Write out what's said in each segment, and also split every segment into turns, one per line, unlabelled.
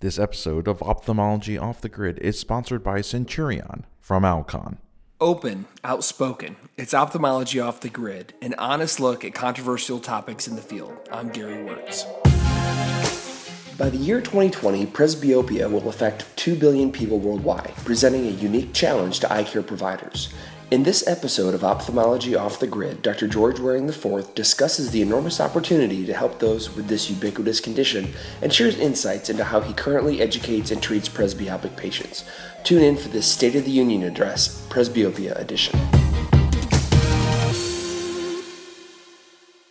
This episode of Ophthalmology Off the Grid is sponsored by Centurion from Alcon.
Open, outspoken. It's Ophthalmology Off the Grid, an honest look at controversial topics in the field. I'm Gary Wörtz. By the year 2020, presbyopia will affect 2 billion people worldwide, presenting a unique challenge to eye care providers. In this episode of Ophthalmology Off the Grid, Dr. George Waring IV discusses the enormous opportunity to help those with this ubiquitous condition and shares insights into how he currently educates and treats presbyopic patients. Tune in for this State of the Union address, Presbyopia Edition.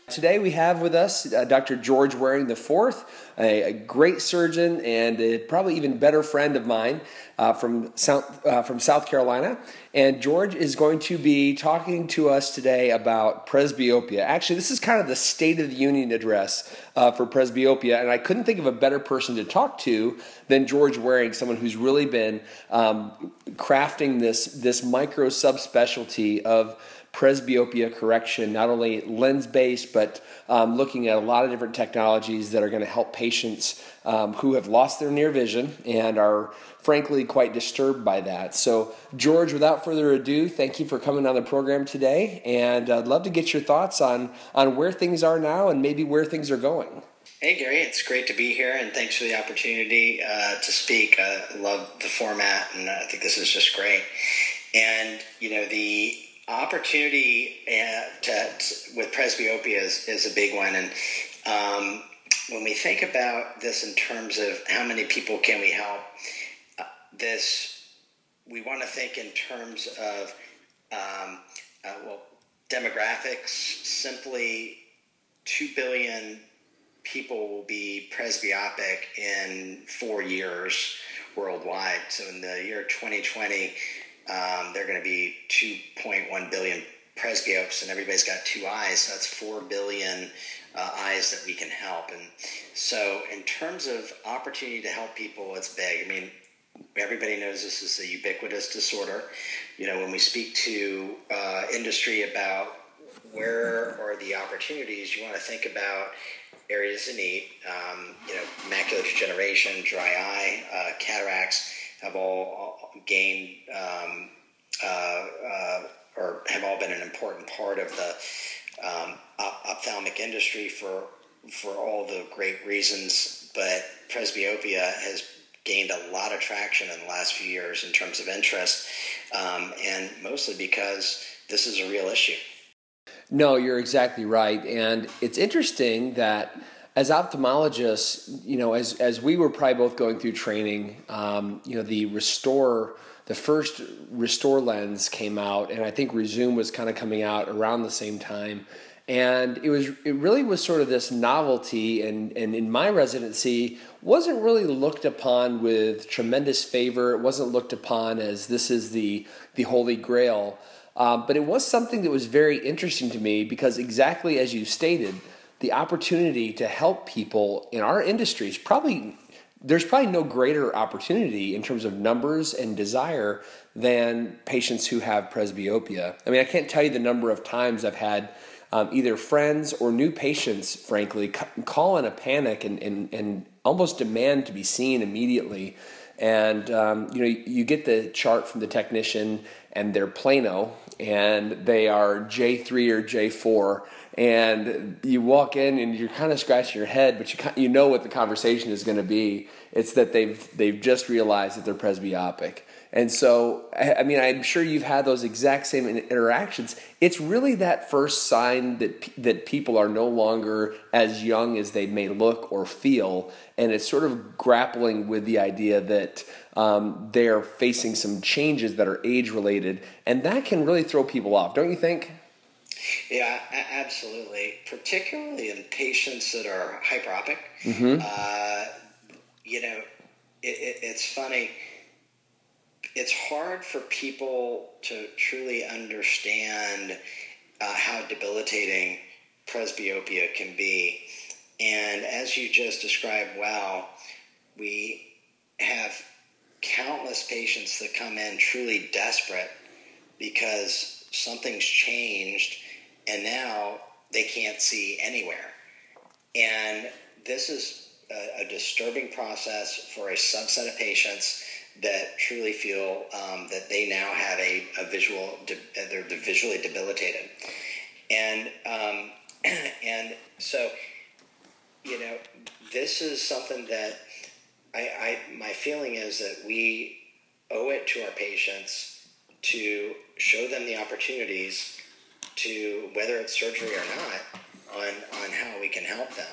Today we have with us uh, Dr. George Waring IV, a, a, great surgeon and a probably even better friend of mine uh, from, South, uh, from South Carolina. And George is going to be talking to us today about presbyopia. Actually, this is kind of the State of the Union address uh, for presbyopia, and I couldn't think of a better person to talk to than George Waring, someone who's really been um, crafting this, this micro subspecialty of presbyopia correction, not only lens based, but um, looking at a lot of different technologies that are going to help patients um, who have lost their near vision and are frankly quite disturbed by that. So, George, without further ado, thank you for coming on the program today, and I'd love to get your thoughts on on where things are now and maybe where things are going.
Hey Gary, it's great to be here, and thanks for the opportunity uh, to speak. I love the format, and I think this is just great. And you know the opportunity uh, to, with presbyopia is, is a big one. And um, when we think about this in terms of how many people can we help, uh, this we want to think in terms of um, uh, well demographics. Simply, two billion people will be presbyopic in four years worldwide. So in the year 2020 um, they're going to be 2.1 billion presbyopes, and everybody's got two eyes. So that's 4 billion uh, eyes that we can help. And so, in terms of opportunity to help people, it's big. I mean, everybody knows this is a ubiquitous disorder. You know, when we speak to uh, industry about where are the opportunities, you want to think about areas of need. Um, you know, macular degeneration, dry eye, uh, cataracts have all gained um, uh, uh, or have all been an important part of the um, ophthalmic industry for for all the great reasons. But presbyopia has gained a lot of traction in the last few years in terms of interest, um, and mostly because this is a real issue.
No, you're exactly right, and it's interesting that as ophthalmologists, you know, as as we were probably both going through training, um, you know, the ReSTOR the first ReSTOR lens came out, and I think ReZoom was kind of coming out around the same time. And it was it really was sort of this novelty, and, and in my residency wasn't really looked upon with tremendous favor. It wasn't looked upon as this is the the holy grail. Um, but it was something that was very interesting to me because exactly as you stated, the opportunity to help people in our industries probably there's probably no greater opportunity in terms of numbers and desire than patients who have presbyopia. I mean, I can't tell you the number of times I've had um, either friends or new patients, frankly, call in a panic and, and, and almost demand to be seen immediately. And um, you know, you get the chart from the technician, and they're plano, and they are J3 or J4 and you walk in and you're kind of scratching your head, but you you know what the conversation is going to be. It's that they've they've just realized that they're presbyopic, and so I mean I'm sure you've had those exact same interactions. It's really that first sign that that people are no longer as young as they may look or feel, and it's sort of grappling with the idea that um, they're facing some changes that are age related, and that can really throw people off, don't you think?
Yeah, absolutely. Particularly in patients that are hyperopic. Mm-hmm. Uh, you know, it, it, it's funny. It's hard for people to truly understand uh, how debilitating presbyopia can be. And as you just described well, we have countless patients that come in truly desperate because something's changed and now they can't see anywhere. And this is a, a, disturbing process for a subset of patients that truly feel um, that they now have a, a visual, de- they're visually debilitated. And, um, and so, you know, this is something that I, I, my feeling is that we owe it to our patients to show them the opportunities to, whether it's surgery or not, on, on how we can help them.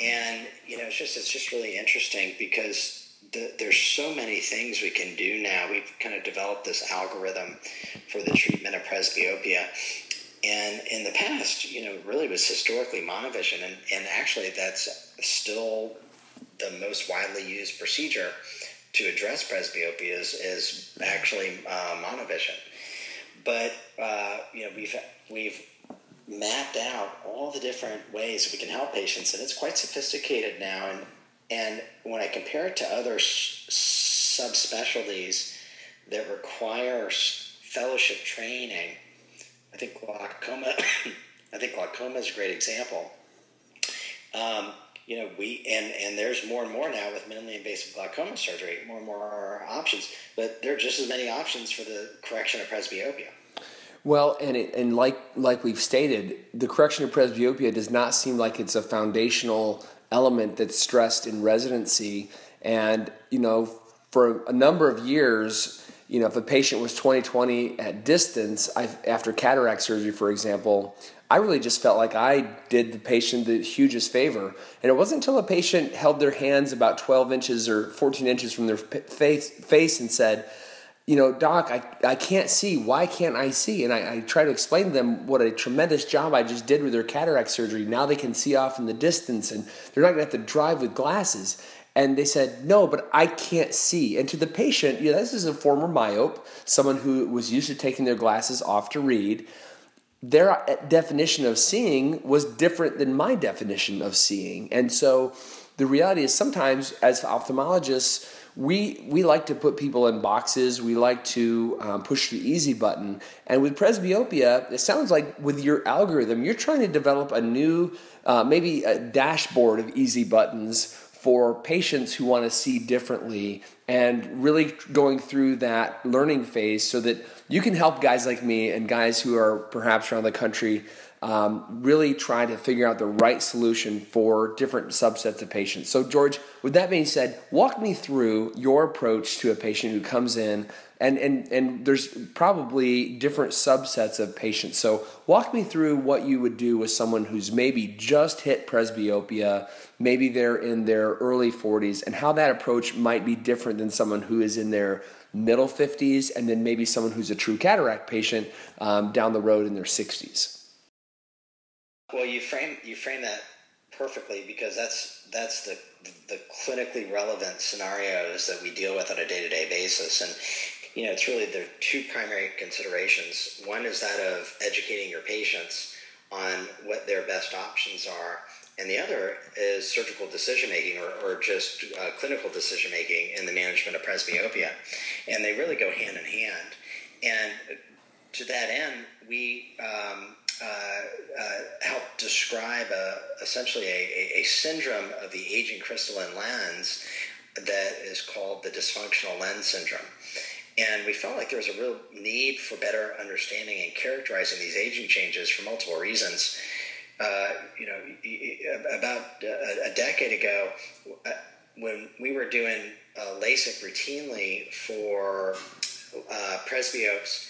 And, you know, it's just, it's just really interesting because the, there's so many things we can do now. We've kind of developed this algorithm for the treatment of presbyopia. And in the past, you know, really was historically monovision. And, and actually, that's still the most widely used procedure to address presbyopia is, is actually uh, monovision. But, uh, you know, we've, we've mapped out all the different ways we can help patients, and it's quite sophisticated now. And and when I compare it to other subspecialties that require fellowship training, I think glaucoma. I think glaucoma is a great example. Um, you know, we and and there's more and more now with minimally invasive glaucoma surgery, more and more options, but there are just as many options for the correction of presbyopia.
Well, and it, and like like we've stated, the correction of presbyopia does not seem like it's a foundational element that's stressed in residency. And you know, for a number of years, you know, if a patient was 20/20 at distance I, after cataract surgery, for example, I really just felt like I did the patient the hugest favor. And it wasn't until a patient held their hands about 12 inches or 14 inches from their face, face and said, you know, doc, I, I can't see. Why can't I see? And I, I try to explain to them what a tremendous job I just did with their cataract surgery. Now they can see off in the distance and they're not going to have to drive with glasses. And they said, no, but I can't see. And to the patient, you know, this is a former myope, someone who was used to taking their glasses off to read. Their uh, definition of seeing was different than my definition of seeing. And so the reality is sometimes as ophthalmologists, we we like to put people in boxes. We like to um, push the easy button. And with presbyopia, it sounds like with your algorithm, you're trying to develop a new, uh, maybe a dashboard of easy buttons for patients who want to see differently and really going through that learning phase so that you can help guys like me and guys who are perhaps around the country um, really try to figure out the right solution for different subsets of patients. So, George, with that being said, walk me through your approach to a patient who comes in, and and and there's probably different subsets of patients. So, walk me through what you would do with someone who's maybe just hit presbyopia, maybe they're in their early 40s, and how that approach might be different than someone who is in their middle 50s, and then maybe someone who's a true cataract patient um, down the road in their 60s.
Well, you frame you frame that perfectly because that's that's the the clinically relevant scenarios that we deal with on a day to day basis, and you know it's really there are two primary considerations. One is that of educating your patients on what their best options are, and the other is surgical decision making or, or just uh, clinical decision making in the management of presbyopia, and they really go hand in hand. And to that end, we um, help describe a, essentially a, a, syndrome of the aging crystalline lens that is called the dysfunctional lens syndrome. And we felt like there was a real need for better understanding and characterizing these aging changes for multiple reasons. Uh, you know, about a, decade ago, uh, when we were doing uh, LASIK routinely for uh, presbyopes,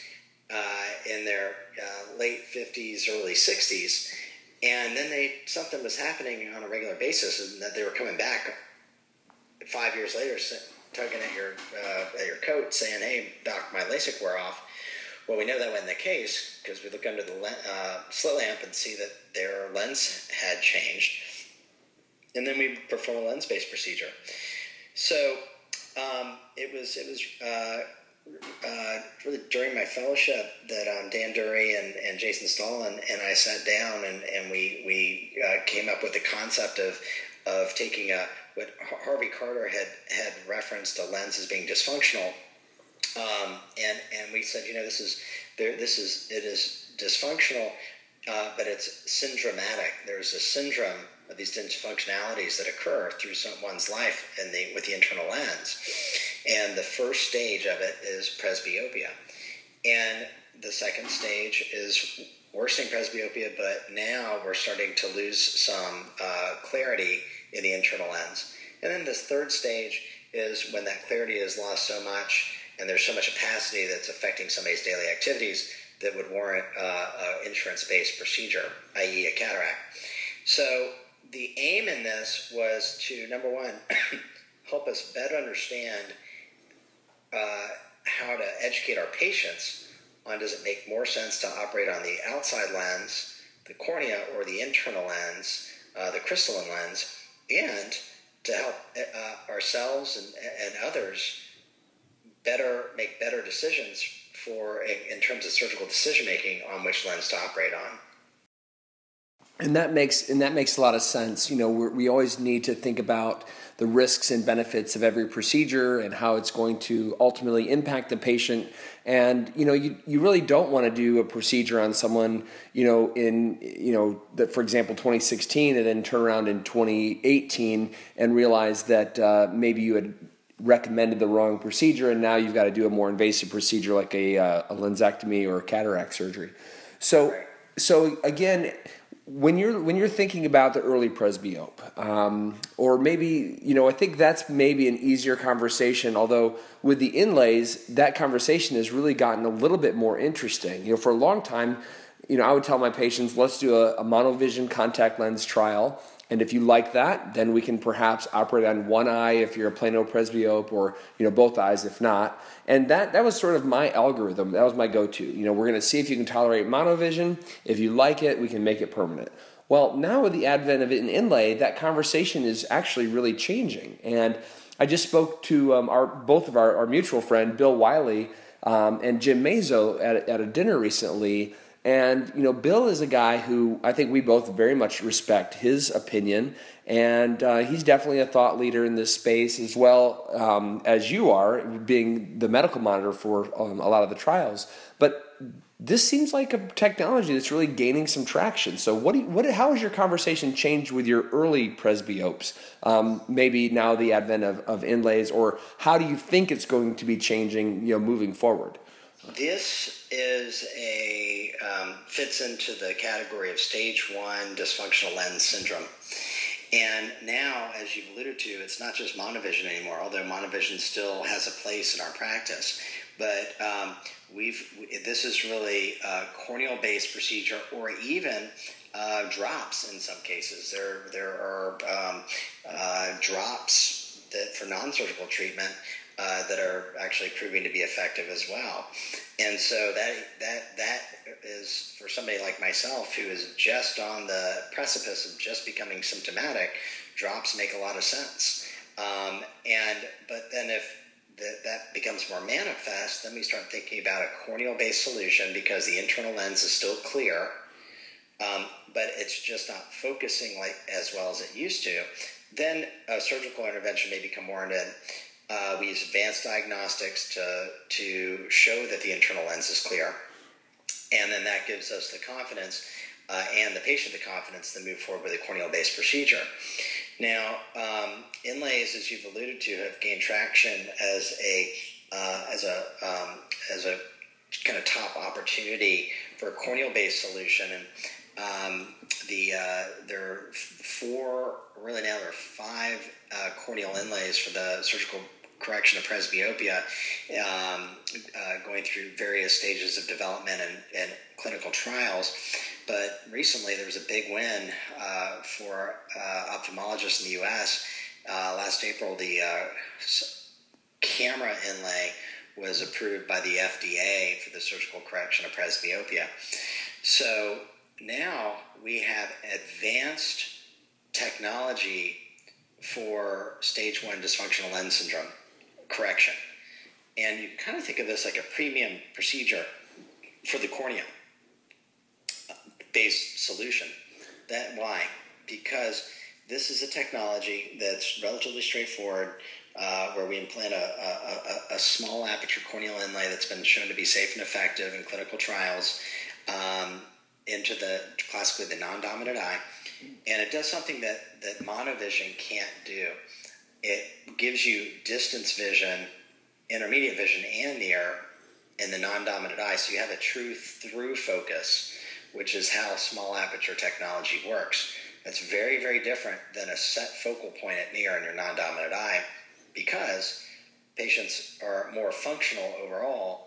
uh, in their uh, late 50s, early 60s. And then they something was happening on a regular basis, and that they were coming back five years later, tugging at your uh, at your coat, saying, "Hey, doc, my LASIK wore off." Well, we know that wasn't the case because we look under the uh, slit lamp and see that their lens had changed, and then we perform a lens-based procedure. So um, it was it was uh, uh, during my fellowship that um, Dan Durrie and, and Jason Stahl and I sat down and, and we, we uh, came up with the concept of, of taking a, what Harvey Carter had, had referenced a lens as being dysfunctional. Um, and, and we said, you know, this is, there, this is, it is dysfunctional, uh, but it's syndromatic. There's a syndrome these dysfunctionalities that occur through someone's life in the, with the internal lens. And the first stage of it is presbyopia. And the second stage is worsening presbyopia, but now we're starting to lose some uh, clarity in the internal lens. And then this third stage is when that clarity is lost so much and there's so much opacity that's affecting somebody's daily activities that would warrant uh, an insurance-based procedure, i.e., a cataract. So the aim in this was to number one help us better understand uh, how to educate our patients on does it make more sense to operate on the outside lens, the cornea, or the internal lens, uh, the crystalline lens, and to help uh, ourselves and, and others better make better decisions for in terms of surgical decision making on which lens to operate on.
And that makes and that makes a lot of sense. You know, we always need to think about the risks and benefits of every procedure and how it's going to ultimately impact the patient. And you know, you, you really don't want to do a procedure on someone, you know, in you know, that for example, 2016, and then turn around in 2018 and realize that uh, maybe you had recommended the wrong procedure, and now you've got to do a more invasive procedure like a, uh, a lensectomy or a cataract surgery. So, so again, when you're when you're thinking about the early presbyope, um, or maybe you know, I think that's maybe an easier conversation. Although with the inlays, that conversation has really gotten a little bit more interesting. You know, for a long time, you know, I would tell my patients, let's do a, a monovision contact lens trial and if you like that, then we can perhaps operate on one eye if you're a plano presbyope, or you know both eyes if not. And that that was sort of my algorithm. That was my go-to. You know, we're going to see if you can tolerate monovision. If you like it, we can make it permanent. Well, now with the advent of an inlay, that conversation is actually really changing. And I just spoke to um, our both of our, our mutual friend Bill Wiley um, and Jim Mazzo at, at a dinner recently and you know, Bill is a guy who I think we both very much respect his opinion, and uh, he's definitely a thought leader in this space as well um, as you are, being the medical monitor for um, a lot of the trials. But this seems like a technology that's really gaining some traction. So, what, you, what how has your conversation changed with your early presbyopes? Um, maybe now the advent of, of inlays, or how do you think it's going to be changing? You know, moving forward.
This is a um, fits into the category of stage one dysfunctional lens syndrome. And now, as you've alluded to, it's not just monovision anymore, although monovision still has a place in our practice. But um, we've this is really a corneal-based procedure, or even uh, drops in some cases. There there are um, uh, drops that for non-surgical treatment uh, that are actually proving to be effective as well. And so that that that is for somebody like myself who is just on the precipice of just becoming symptomatic. Drops make a lot of sense. Um, and but then if that, that becomes more manifest, then we start thinking about a corneal-based solution because the internal lens is still clear, um, but it's just not focusing like as well as it used to. Then a surgical intervention may become warranted uh, we use advanced diagnostics to, to show that the internal lens is clear. And then that gives us the confidence uh, and the patient the confidence to move forward with a corneal based procedure. Now, um, inlays, as you've alluded to, have gained traction as a uh, as a um, as a kind of top opportunity for a corneal based solution. And um, the uh, there are four, really now there are five uh, corneal inlays for the surgical correction of presbyopia, um, uh, going through various stages of development and, and, clinical trials. But recently, there was a big win uh, for uh, ophthalmologists in the U.S. Uh, last April, the uh, KAMRA inlay was approved by the FDA for the surgical correction of presbyopia. So now we have advanced technology for stage one dysfunctional lens syndrome correction. And you kind of think of this like a premium procedure for the cornea based solution. That why? Because this is a technology that's relatively straightforward, uh, where we implant a, a, a, small aperture corneal inlay that's been shown to be safe and effective in clinical trials um, into the classically the non-dominant eye, and it does something that that monovision can't do. It gives you distance vision, intermediate vision, and near in the non-dominant eye, so you have a true through focus, which is how small aperture technology works. That's very, very different than a set focal point at near in your non-dominant eye, because patients are more functional overall,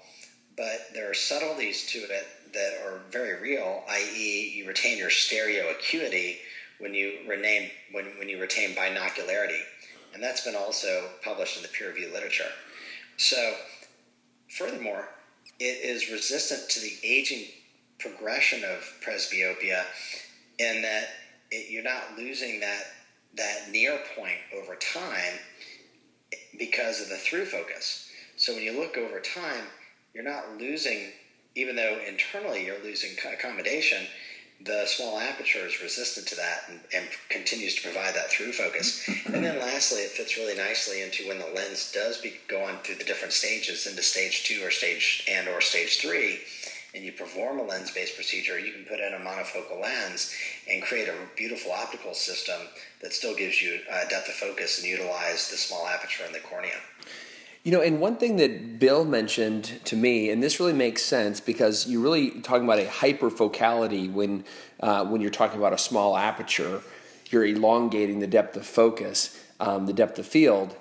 but there are subtleties to it that are very real, i.e., you retain your stereo acuity when you rename when, when you retain binocularity. And that's been also published in the peer reviewed literature. So, furthermore, it is resistant to the aging progression of presbyopia in that it, you're not losing that that near point over time because of the through focus. So when you look over time, you're not losing, even though internally you're losing accommodation, the small aperture is resistant to that and, and, continues to provide that through focus. And then lastly, it fits really nicely into when the lens does be, go on through the different stages into stage two or stage and or stage three, and you perform a lens-based procedure, you can put in a monofocal lens and create a beautiful optical system that still gives you uh, depth of focus and utilize the small aperture in the cornea.
You know, and one thing that Bill mentioned to me, and this really makes sense because you're really talking about a hyperfocality when uh, when you're talking about a small aperture. You're elongating the depth of focus, um, the depth of field.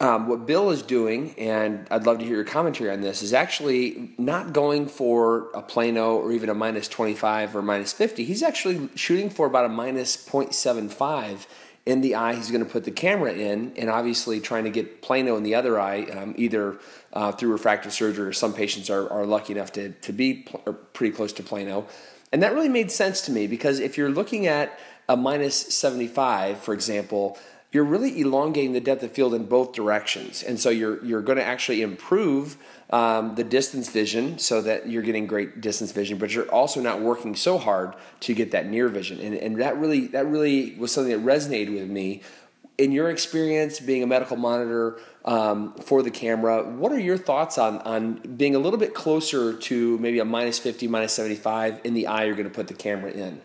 Um, what Bill is doing, and I'd love to hear your commentary on this, is actually not going for a plano or even a minus 25 or minus 50. He's actually shooting for about a minus 0.75 in the eye he's going to put the KAMRA in, and obviously trying to get plano in the other eye, um, either uh, through refractive surgery or some patients are, are lucky enough to, to be pl- pretty close to plano. And that really made sense to me because if you're looking at a minus 75, for example, you're really elongating the depth of field in both directions. And so you're, you're going to actually improve um, the distance vision so that you're getting great distance vision, but you're also not working so hard to get that near vision. And, and that really that really was something that resonated with me. In your experience being a medical monitor um, for the KAMRA, what are your thoughts on, on being a little bit closer to maybe a minus 50, minus 75 in the eye you're going to put the KAMRA in?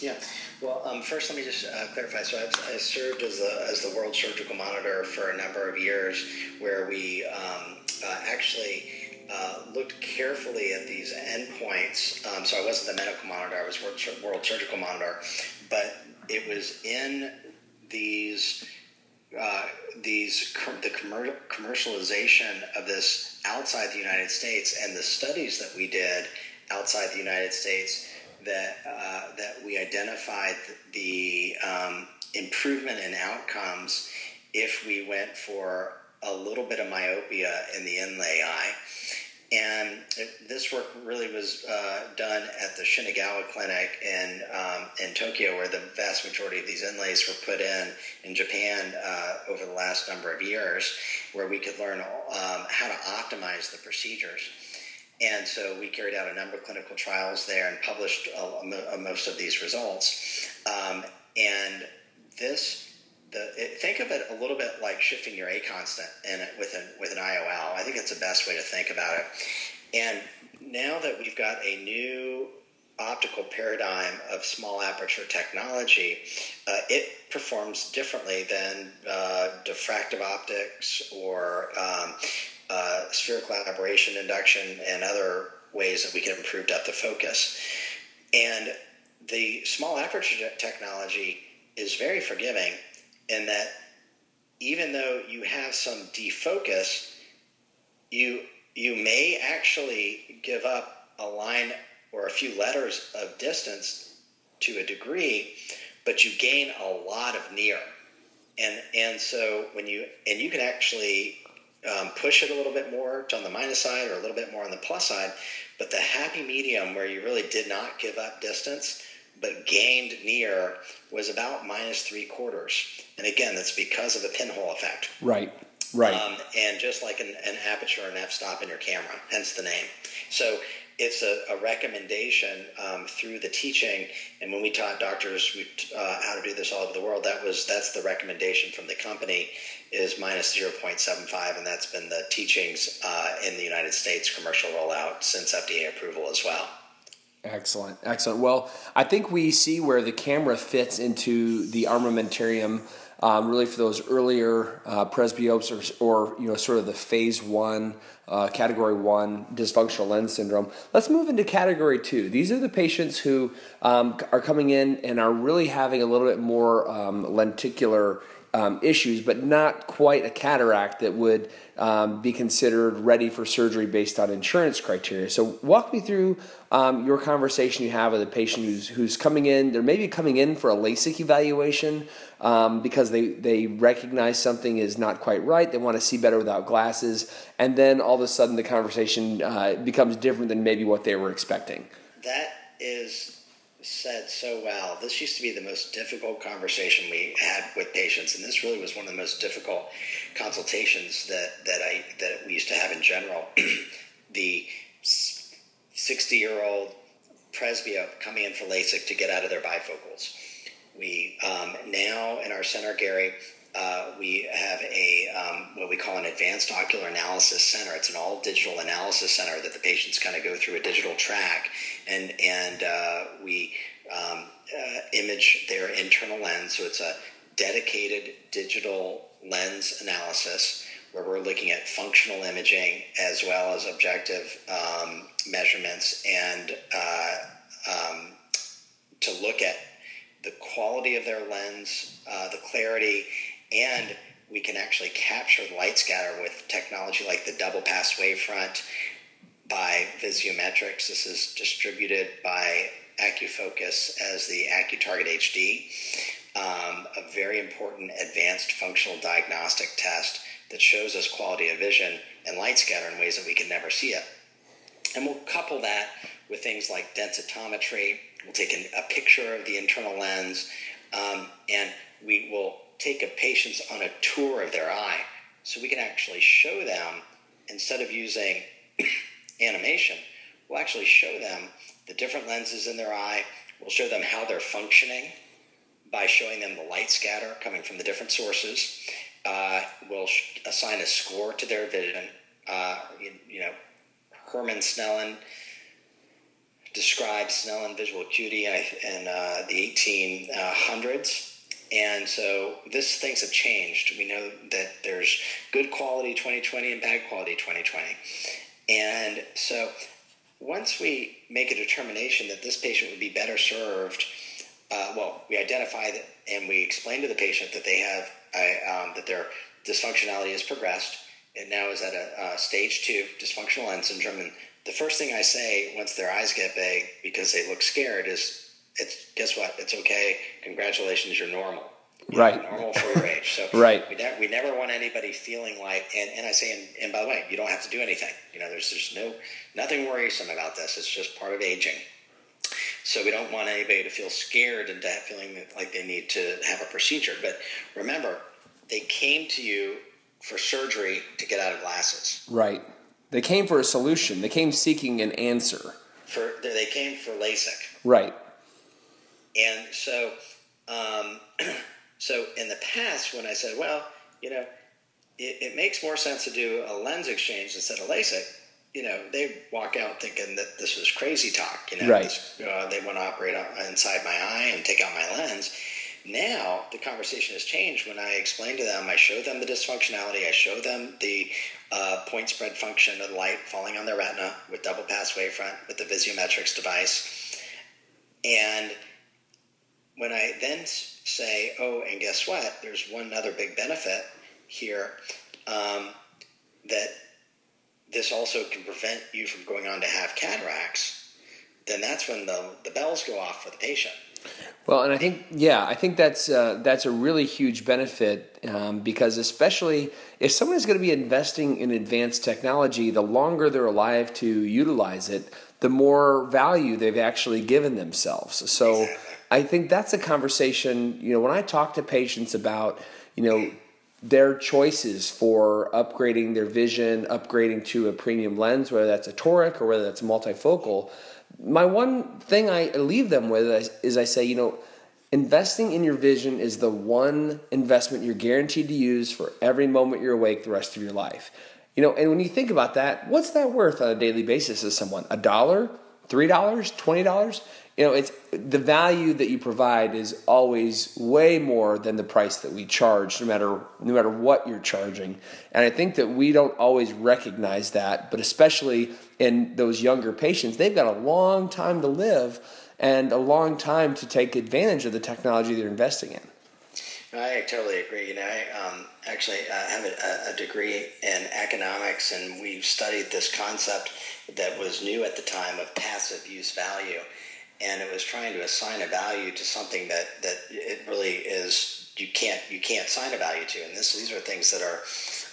Yeah. Well, um, first, let me just uh, clarify. So, I've, I served as the, as the World Surgical Monitor for a number of years, where we um, uh, actually uh, looked carefully at these endpoints. Um, so I wasn't the medical monitor; I was world surgical monitor, but it was in these uh, these the commer- commercialization of this outside the United States and the studies that we did outside the United States that uh, that we identified the um, improvement in outcomes if we went for a little bit of myopia in the inlay eye. And this work really was uh, done at the Shinagawa Clinic in, um, in Tokyo, where the vast majority of these inlays were put in in Japan uh, over the last number of years, where we could learn um, how to optimize the procedures. And so we carried out a number of clinical trials there and published uh, most of these results. Um, and this the, it, think of it a little bit like shifting your A constant in it with an with an IOL. I think it's the best way to think about it. And now that we've got a new optical paradigm of small aperture technology, uh, it performs differently than uh, diffractive optics or um, uh, spherical aberration induction and other ways that we can improve depth of focus. And the small aperture technology is very forgiving in that even though you have some defocus, you you may actually give up a line or a few letters of distance to a degree, but you gain a lot of near. And and so when you and you can actually um, push it a little bit more on the minus side or a little bit more on the plus side, but the happy medium where you really did not give up distance but gained near was about minus three quarters. And again, that's because of the pinhole effect.
Right. Right.
Um, and just like an, an aperture and f-stop in your camera, hence the name. So it's a, a recommendation um, through the teaching. And when we taught doctors we, uh, how to do this all over the world, that was that's the recommendation from the company is minus 0.75, and that's been the teachings uh, in the United States commercial rollout since FDA approval as well.
Excellent, excellent. Well, I think we see where the KAMRA fits into the armamentarium. Um, really, for those earlier uh, presbyopes or, or, you know, sort of the phase one, uh, category one dysfunctional lens syndrome. Let's move into category two. These are the patients who um, are coming in and are really having a little bit more um, lenticular um, issues, but not quite a cataract that would um, be considered ready for surgery based on insurance criteria. So, walk me through um, your conversation you have with a patient who's who's coming in. They're maybe coming in for a LASIK evaluation um, because they they recognize something is not quite right. They want to see better without glasses, and then all of a sudden the conversation uh, becomes different than maybe what they were expecting.
That is said so well. This used to be the most difficult conversation we had with patients, and this really was one of the most difficult consultations that, that I that we used to have in general. the sixty year old presbyope coming in for LASIK to get out of their bifocals. We um, now in our center, Gary, uh, we have a um, what we call an advanced ocular analysis center. It's an all digital analysis center that the patients kind of go through a digital track, and and uh, we um, uh, image their internal lens. So it's a dedicated digital lens analysis where we're looking at functional imaging as well as objective um, measurements and uh, um, to look at the quality of their lens, uh, the clarity, and we can actually capture light scatter with technology like the double pass wavefront by Visiometrics. This is distributed by AcuFocus as the AcuTarget HD, um, a very important advanced functional diagnostic test that shows us quality of vision and light scatter in ways that we can never see it. And we'll couple that with things like densitometry. We'll take an, a picture of the internal lens, um, and we will take a patient on a tour of their eye so we can actually show them instead of using animation we'll actually show them the different lenses in their eye. We'll show them how they're functioning by showing them the light scatter coming from the different sources. Uh, we'll assign a score to their vision. Uh, you, you know herman snellen described snellen visual acuity in uh, the 1800s and so this things have changed. We know that there's good quality 2020 and bad quality 2020. And so once we make a determination that this patient would be better served, uh, well, we identify that and we explain to the patient that they have um, that their dysfunctionality has progressed. It now is at a, a stage two dysfunctional lens syndrome. And the first thing I say once their eyes get big because they look scared is it's guess what? It's okay. Congratulations, you're normal.
You right.
Normal for your age. So
right.
We, ne- we never want anybody feeling like, and, and I say, and, and by the way, you don't have to do anything. You know, there's there's no nothing worrisome about this. It's just part of aging. So we don't want anybody to feel scared and to have feeling like they need to have a procedure. But remember, they came to you for surgery to get out of glasses.
Right. They came for a solution. They came seeking an answer.
For they came for LASIK.
Right.
And so, um, so in the past, when I said, well, you know, it, it, makes more sense to do a lens exchange instead of LASIK, you know, they walk out thinking that this was crazy talk. You know,
right.
This, uh, they want to operate inside my eye and take out my lens. Now the conversation has changed when I explain to them, I show them the dysfunctionality, I show them the uh, point spread function of light falling on their retina with double pass wavefront with the Visiometrics device. And when I then say, oh, and guess what? There's one other big benefit here um, that this also can prevent you from going on to have cataracts, then that's when the, the bells go off for the patient.
Well, and I think yeah, I think that's uh, that's a really huge benefit um, because especially if someone is going to be investing in advanced technology, the longer they're alive to utilize it, the more value they've actually given themselves. So. Exactly I think that's a conversation, you know, when I talk to patients about, you know, their choices for upgrading their vision, upgrading to a premium lens, whether that's a toric or whether that's multifocal, my one thing I leave them with is I say, you know, investing in your vision is the one investment you're guaranteed to use for every moment you're awake the rest of your life. You know, and when you think about that, what's that worth on a daily basis to someone? A dollar? three dollars, twenty dollars. You know, it's the value that you provide is always way more than the price that we charge, no matter no matter what you're charging. And I think that we don't always recognize that, but especially in those younger patients, they've got a long time to live and a long time to take advantage of the technology they're investing in.
I totally agree. You know, I um, actually uh, have a, a, degree in economics, and we've studied this concept that was new at the time of passive use value, and it was trying to assign a value to something that that it really is you can't you can't assign a value to, and this these are things that are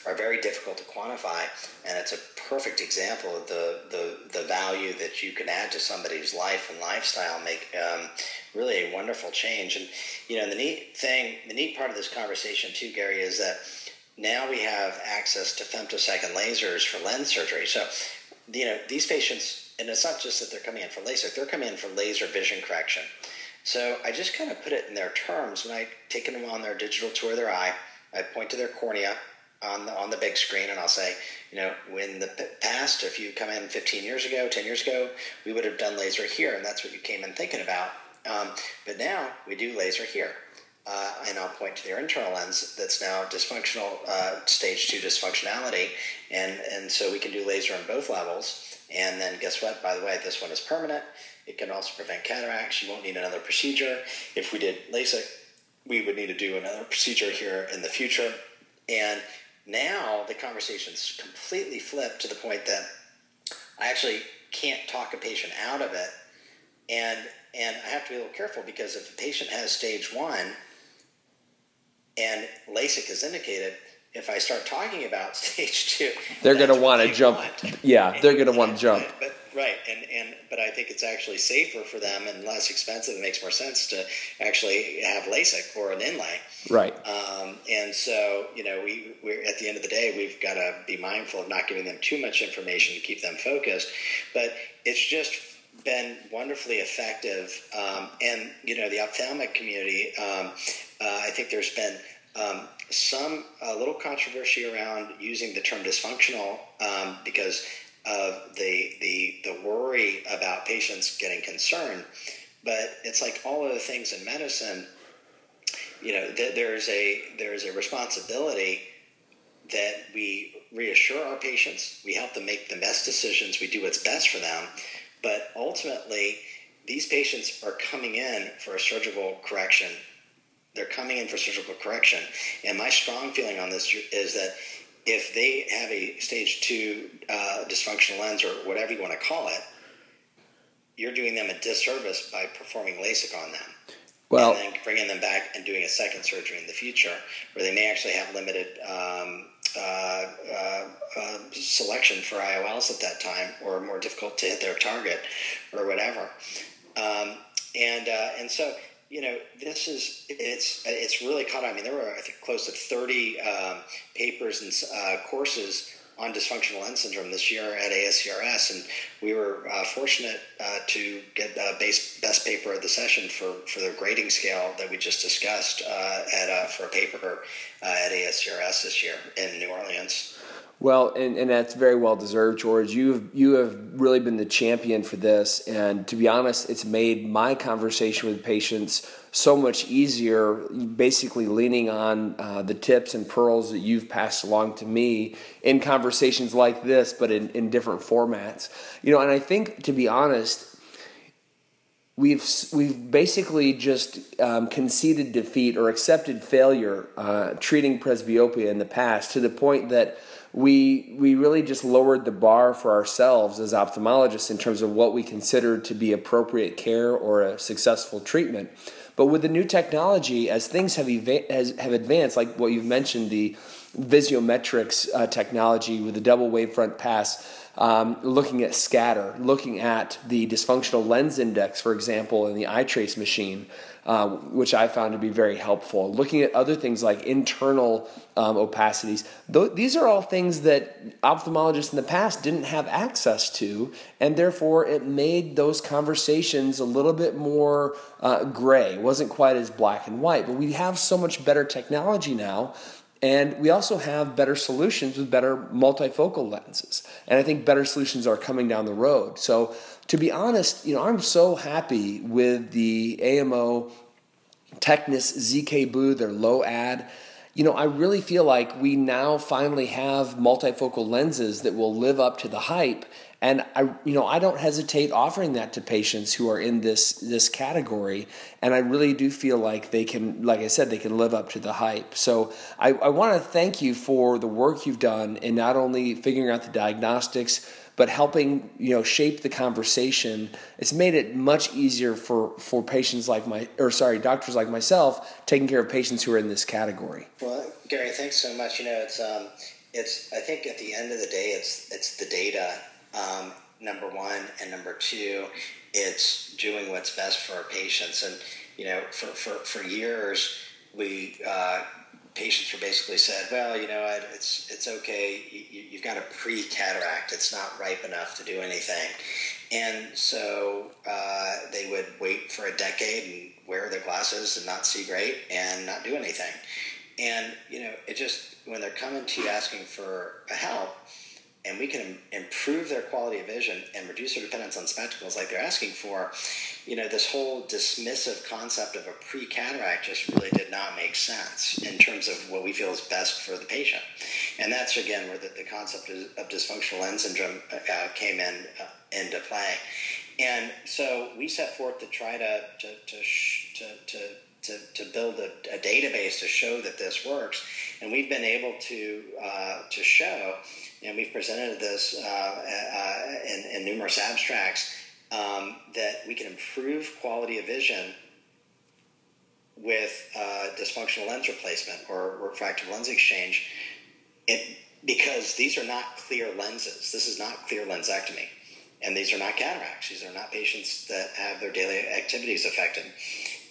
are very difficult to quantify, and it's a perfect example of the, the, the value that you can add to somebody's life and lifestyle, make um, really a wonderful change. And, you know, the neat thing, the neat part of this conversation too, Gary, is that now we have access to femtosecond lasers for lens surgery. So, you know, these patients, and it's not just that they're coming in for LASIK, they're coming in for laser vision correction. So I just kind of put it in their terms when I take them on their digital tour of their eye. I point to their cornea on the on the big screen, and I'll say, you know, when the past, if you come in 15 years ago, 10 years ago, we would have done laser here, and that's what you came in thinking about. Um, but now we do laser here. Uh, and I'll point to their internal lens that's now dysfunctional, uh, stage two dysfunctionality, and and so we can do laser on both levels. And then guess what? By the way, this one is permanent. It can also prevent cataracts. You won't need another procedure. If we did LASIK, we would need to do another procedure here in the future. And now the conversation's completely flipped to the point that I actually can't talk a patient out of it, and and I have to be a little careful because if a patient has stage one and LASIK is indicated, if I start talking about stage two,
they're going to want to jump. Want. Yeah, they're going to want to jump.
But, right, and and but I think it's actually safer for them and less expensive. It makes more sense to actually have LASIK or an inlay.
Right.
Um, and so you know, we we're at the end of the day, we've got to be mindful of not giving them too much information to keep them focused. But it's just been wonderfully effective. Um, and you know, the ophthalmic community, um, uh, I think there's been um, some a little controversy around using the term dysfunctional um, because of the, the the worry about patients getting concerned. But it's like all of the things in medicine. You know, th- there's a there's a responsibility that we reassure our patients, we help them make the best decisions, we do what's best for them, but ultimately, these patients are coming in for a surgical correction they're coming in for surgical correction. And my strong feeling on this is that if they have a stage two uh, dysfunctional lens or whatever you want to call it, you're doing them a disservice by performing LASIK on them. Well, and then bringing them back and doing a second surgery in the future, where they may actually have limited um, uh, uh, uh, selection for IOLs at that time, or more difficult to hit their target, or whatever. Um, and uh, and so you know, this is it's it's really caught. I mean, there were I think close to thirty um, papers and uh, courses on dysfunctional lens syndrome this year at ASCRS, and we were uh, fortunate uh, to get the base, best paper of the session for, for the grading scale that we just discussed uh, at uh, for a paper uh, at ASCRS this year in New Orleans.
Well, and, and that's very well deserved, George. You've you have really been the champion for this, and to be honest, it's made my conversation with patients so much easier. Basically, leaning on uh, the tips and pearls that you've passed along to me in conversations like this, but in, in different formats. You know, and I think to be honest, we've we've basically just um, conceded defeat or accepted failure uh, treating presbyopia in the past to the point that we we really just lowered the bar for ourselves as ophthalmologists in terms of what we consider to be appropriate care or a successful treatment. But with the new technology, as things have eva- have advanced, like what you've mentioned, the Visiometrics uh, technology with the double wavefront pass, um, looking at scatter, looking at the dysfunctional lens index, for example, in the iTrace machine, uh, which I found to be very helpful. Looking at other things like internal um, opacities. Th- these are all things that ophthalmologists in the past didn't have access to, and therefore it made those conversations a little bit more uh, gray. It wasn't quite as black and white, but we have so much better technology now And we also have better solutions with better multifocal lenses. And I think better solutions are coming down the road. So, to be honest, you know, I'm so happy with the AMO Tecnis ZK Blue, their low ad you know, I really feel like we now finally have multifocal lenses that will live up to the hype. And I, you know, I don't hesitate offering that to patients who are in this this category. And I really do feel like they can, like I said, they can live up to the hype. So I, I want to thank you for the work you've done in not only figuring out the diagnostics but helping you know shape the conversation. It's made it much easier for for patients like my or sorry doctors like myself taking care of patients who are in this category.
Well, Gary, thanks so much. You know, it's um, it's I think at the end of the day, it's it's the data. Um, number one and number two, it's doing what's best for our patients. And you know, for for, for years we uh, patients were basically said, well, you know, it's it's okay. You, have got a pre-cataract. It's not ripe enough to do anything. And so uh, they would wait for a decade and wear their glasses and not see great and not do anything. And you know, it just when they're coming to you asking for help, and we can improve their quality of vision and reduce their dependence on spectacles like they're asking for, you know, this whole dismissive concept of a pre-cataract just really did not make sense in terms of what we feel is best for the patient. And that's, again, where the, the concept of dysfunctional lens syndrome uh, came in uh, into play. And so we set forth to try to, to, to, to, to to, to build a, a, database to show that this works. And we've been able to, uh, to show and we've presented this uh, uh, in, in, numerous abstracts, um, that we can improve quality of vision with uh, dysfunctional lens replacement or refractive lens exchange it, because these are not clear lenses. This is not clear lensectomy. And these are not cataracts. These are not patients that have their daily activities affected.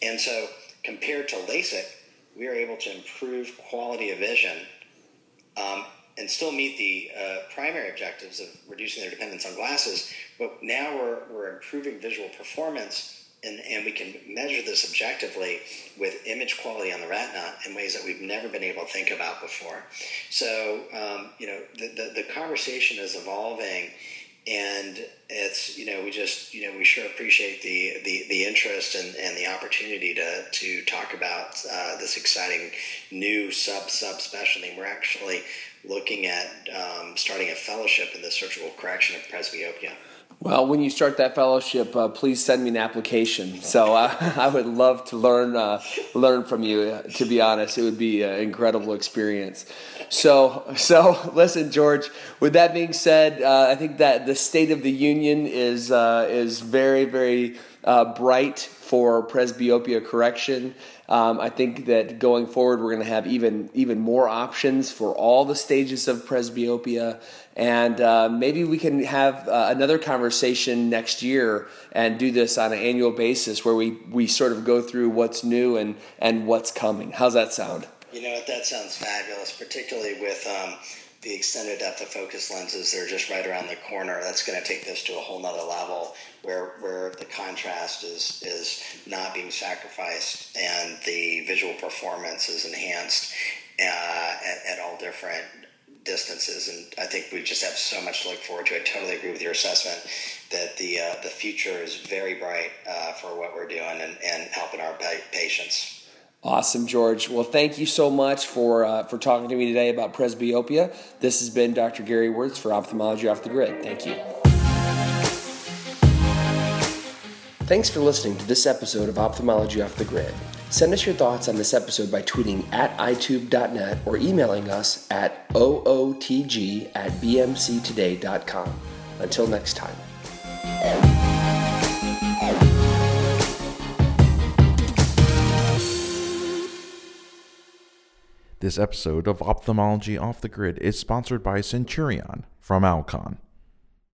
And so, compared to LASIK, we are able to improve quality of vision um, and still meet the uh, primary objectives of reducing their dependence on glasses. But now we're, we're improving visual performance, and, and we can measure this objectively with image quality on the retina in ways that we've never been able to think about before. So, um, you know, the, the, the conversation is evolving and it's you know we just you know we sure appreciate the the, the interest and, and the opportunity to to talk about uh, this exciting new sub sub specialty. We're actually looking at um, starting a fellowship in the surgical correction of presbyopia.
Well, when you start that fellowship, uh, please send me an application. So uh, I would love to learn uh, learn from you. To be honest, it would be an incredible experience. So, so listen, George. With that being said, uh, I think that the state of the union is uh, is very, very uh, bright for presbyopia correction. Um, I think that going forward, we're going to have even even more options for all the stages of presbyopia, and uh, maybe we can have uh, another conversation next year and do this on an annual basis, where we we sort of go through what's new and and what's coming. How's that sound?
You know, what? that sounds fabulous, particularly with. Um, the extended depth of focus lenses they're just right around the corner that's going to take this to a whole nother level where where the contrast is is not being sacrificed and the visual performance is enhanced uh, at, at all different distances and I think we just have so much to look forward to I totally agree with your assessment that the uh, the future is very bright uh, for what we're doing and, and helping our patients
Awesome, George. Well, thank you so much for uh, for talking to me today about presbyopia. This has been Dr. Gary Wörtz for Ophthalmology Off the Grid. Thank you. Thanks for listening to this episode of Ophthalmology Off the Grid. Send us your thoughts on this episode by tweeting at eyetube.net or emailing us at ootg at bmctoday.com. Until next time.
This episode of Ophthalmology Off the Grid is sponsored by Centurion from Alcon.